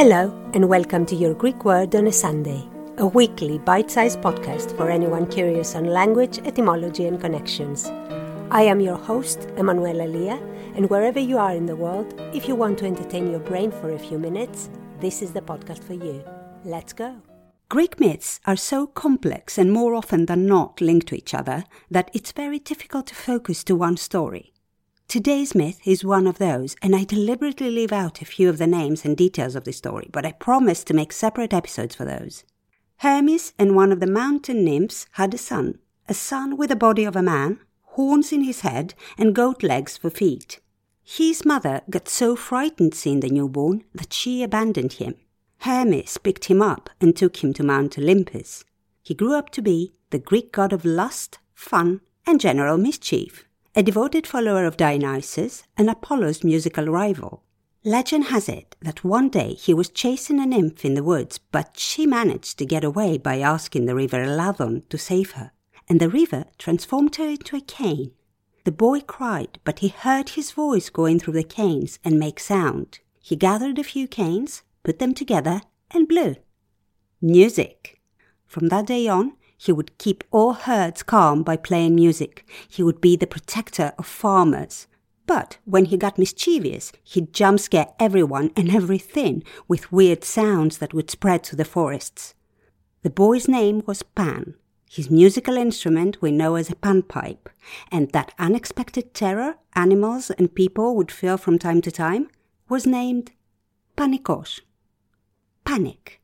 Hello, and welcome to your Greek Word on a Sunday, a weekly bite sized podcast for anyone curious on language, etymology, and connections. I am your host, Emanuela Lia, and wherever you are in the world, if you want to entertain your brain for a few minutes, this is the podcast for you. Let's go. Greek myths are so complex and more often than not linked to each other that it's very difficult to focus to one story. Today's myth is one of those, and I deliberately leave out a few of the names and details of the story, but I promise to make separate episodes for those. Hermes and one of the mountain nymphs had a son, a son with the body of a man, horns in his head, and goat legs for feet. His mother got so frightened seeing the newborn that she abandoned him. Hermes picked him up and took him to Mount Olympus. He grew up to be the Greek god of lust, fun, and general mischief a devoted follower of Dionysus and Apollo's musical rival. Legend has it that one day he was chasing a nymph in the woods, but she managed to get away by asking the river Ladon to save her, and the river transformed her into a cane. The boy cried, but he heard his voice going through the canes and make sound. He gathered a few canes, put them together, and blew. Music. From that day on, he would keep all herds calm by playing music. He would be the protector of farmers. But when he got mischievous, he'd jump scare everyone and everything with weird sounds that would spread to the forests. The boy's name was Pan. His musical instrument we know as a panpipe, and that unexpected terror animals and people would feel from time to time was named panikos. Panic.